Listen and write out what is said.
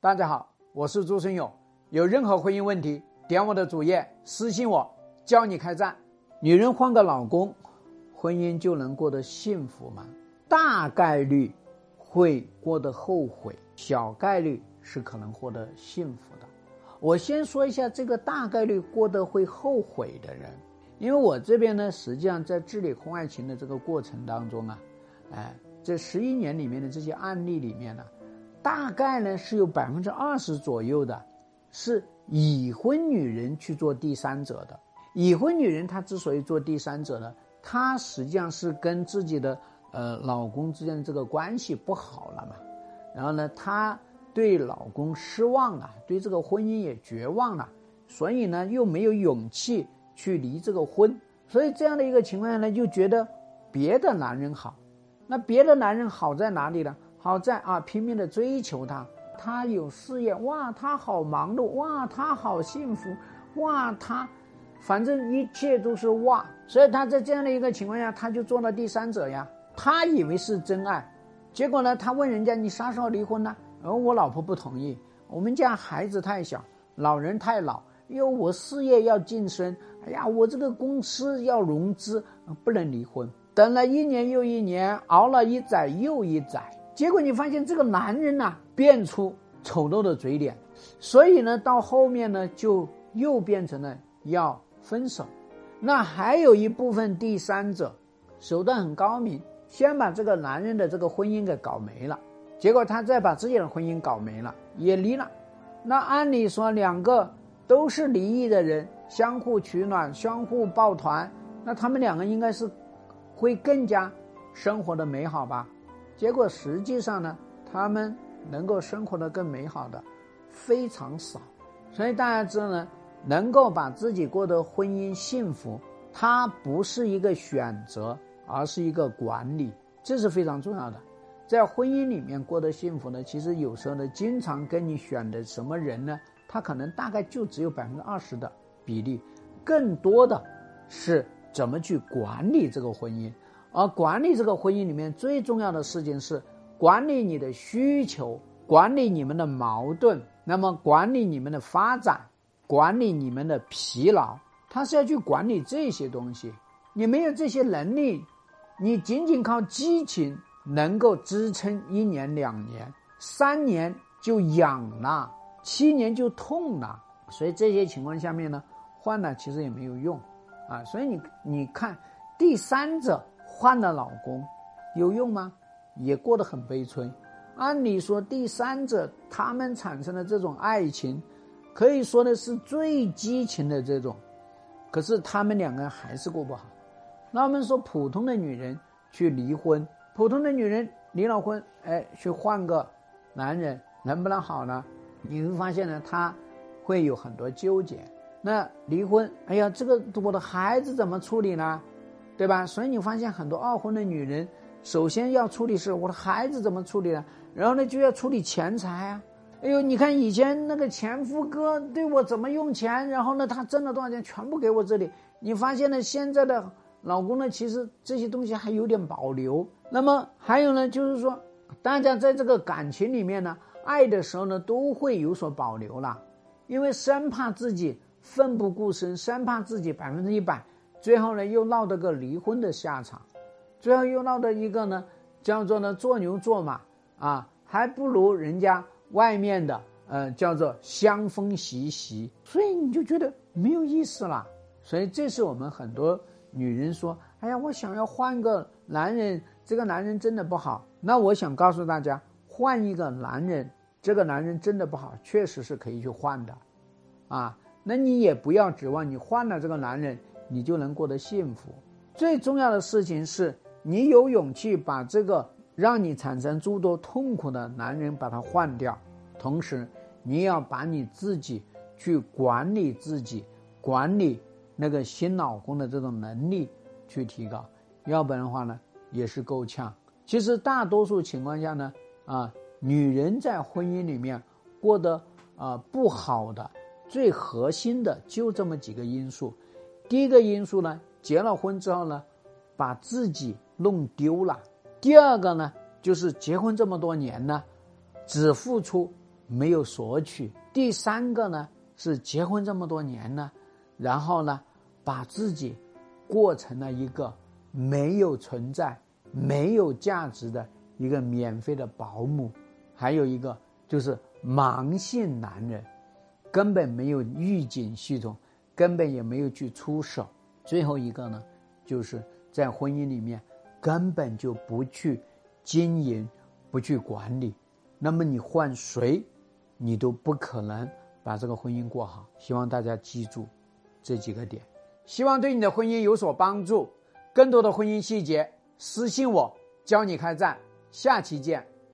大家好，我是朱生勇。有任何婚姻问题，点我的主页私信我，教你开战。女人换个老公，婚姻就能过得幸福吗？大概率会过得后悔，小概率是可能获得幸福的。我先说一下这个大概率过得会后悔的人，因为我这边呢，实际上在治理婚外情的这个过程当中啊，哎，这十一年里面的这些案例里面呢，大概呢是有百分之二十左右的，是已婚女人去做第三者的。已婚女人她之所以做第三者呢，她实际上是跟自己的呃老公之间的这个关系不好了嘛，然后呢，她。对老公失望了，对这个婚姻也绝望了，所以呢，又没有勇气去离这个婚，所以这样的一个情况下呢，就觉得别的男人好。那别的男人好在哪里呢？好在啊，拼命的追求他，他有事业，哇，他好忙碌，哇，他好幸福，哇，他反正一切都是哇。所以他在这样的一个情况下，他就做了第三者呀。他以为是真爱，结果呢，他问人家你啥时候离婚呢？而我老婆不同意，我们家孩子太小，老人太老，因为我事业要晋升，哎呀，我这个公司要融资，不能离婚。等了一年又一年，熬了一载又一载，结果你发现这个男人呐，变出丑陋的嘴脸，所以呢，到后面呢，就又变成了要分手。那还有一部分第三者，手段很高明，先把这个男人的这个婚姻给搞没了。结果他再把自己的婚姻搞没了，也离了。那按理说，两个都是离异的人，相互取暖，相互抱团，那他们两个应该是会更加生活的美好吧？结果实际上呢，他们能够生活的更美好的非常少。所以大家知道呢，能够把自己过得婚姻幸福，它不是一个选择，而是一个管理，这是非常重要的。在婚姻里面过得幸福呢，其实有时候呢，经常跟你选的什么人呢，他可能大概就只有百分之二十的比例，更多的是怎么去管理这个婚姻。而管理这个婚姻里面最重要的事情是管理你的需求，管理你们的矛盾，那么管理你们的发展，管理你们的疲劳，他是要去管理这些东西。你没有这些能力，你仅仅靠激情。能够支撑一年两年，三年就痒了，七年就痛了，所以这些情况下面呢，换了其实也没有用，啊，所以你你看，第三者换了老公，有用吗？也过得很悲催。按理说，第三者他们产生的这种爱情，可以说的是最激情的这种，可是他们两个还是过不好。那我们说，普通的女人去离婚。普通的女人离了婚，哎，去换个男人能不能好呢？你会发现呢，她会有很多纠结。那离婚，哎呀，这个我的孩子怎么处理呢？对吧？所以你发现很多二婚的女人，首先要处理是我的孩子怎么处理呢？然后呢，就要处理钱财啊。哎呦，你看以前那个前夫哥对我怎么用钱，然后呢，他挣了多少钱，全部给我这里。你发现呢，现在的老公呢，其实这些东西还有点保留。那么还有呢，就是说，大家在这个感情里面呢，爱的时候呢，都会有所保留了，因为生怕自己奋不顾身，生怕自己百分之一百，最后呢又闹得个离婚的下场，最后又闹得一个呢，叫做呢做牛做马啊，还不如人家外面的，呃，叫做香风习习，所以你就觉得没有意思了。所以这是我们很多女人说，哎呀，我想要换个男人。这个男人真的不好，那我想告诉大家，换一个男人，这个男人真的不好，确实是可以去换的，啊，那你也不要指望你换了这个男人，你就能过得幸福。最重要的事情是你有勇气把这个让你产生诸多痛苦的男人把他换掉，同时你要把你自己去管理自己，管理那个新老公的这种能力去提高，要不然的话呢？也是够呛。其实大多数情况下呢，啊，女人在婚姻里面过得啊不好的，最核心的就这么几个因素。第一个因素呢，结了婚之后呢，把自己弄丢了；第二个呢，就是结婚这么多年呢，只付出没有索取；第三个呢是结婚这么多年呢，然后呢把自己过成了一个没有存在、没有价值的一个免费的保姆；还有一个就是盲性男人，根本没有预警系统，根本也没有去出手；最后一个呢，就是在婚姻里面根本就不去经营。不去管理，那么你换谁，你都不可能把这个婚姻过好。希望大家记住这几个点，希望对你的婚姻有所帮助。更多的婚姻细节，私信我教你开战。下期见。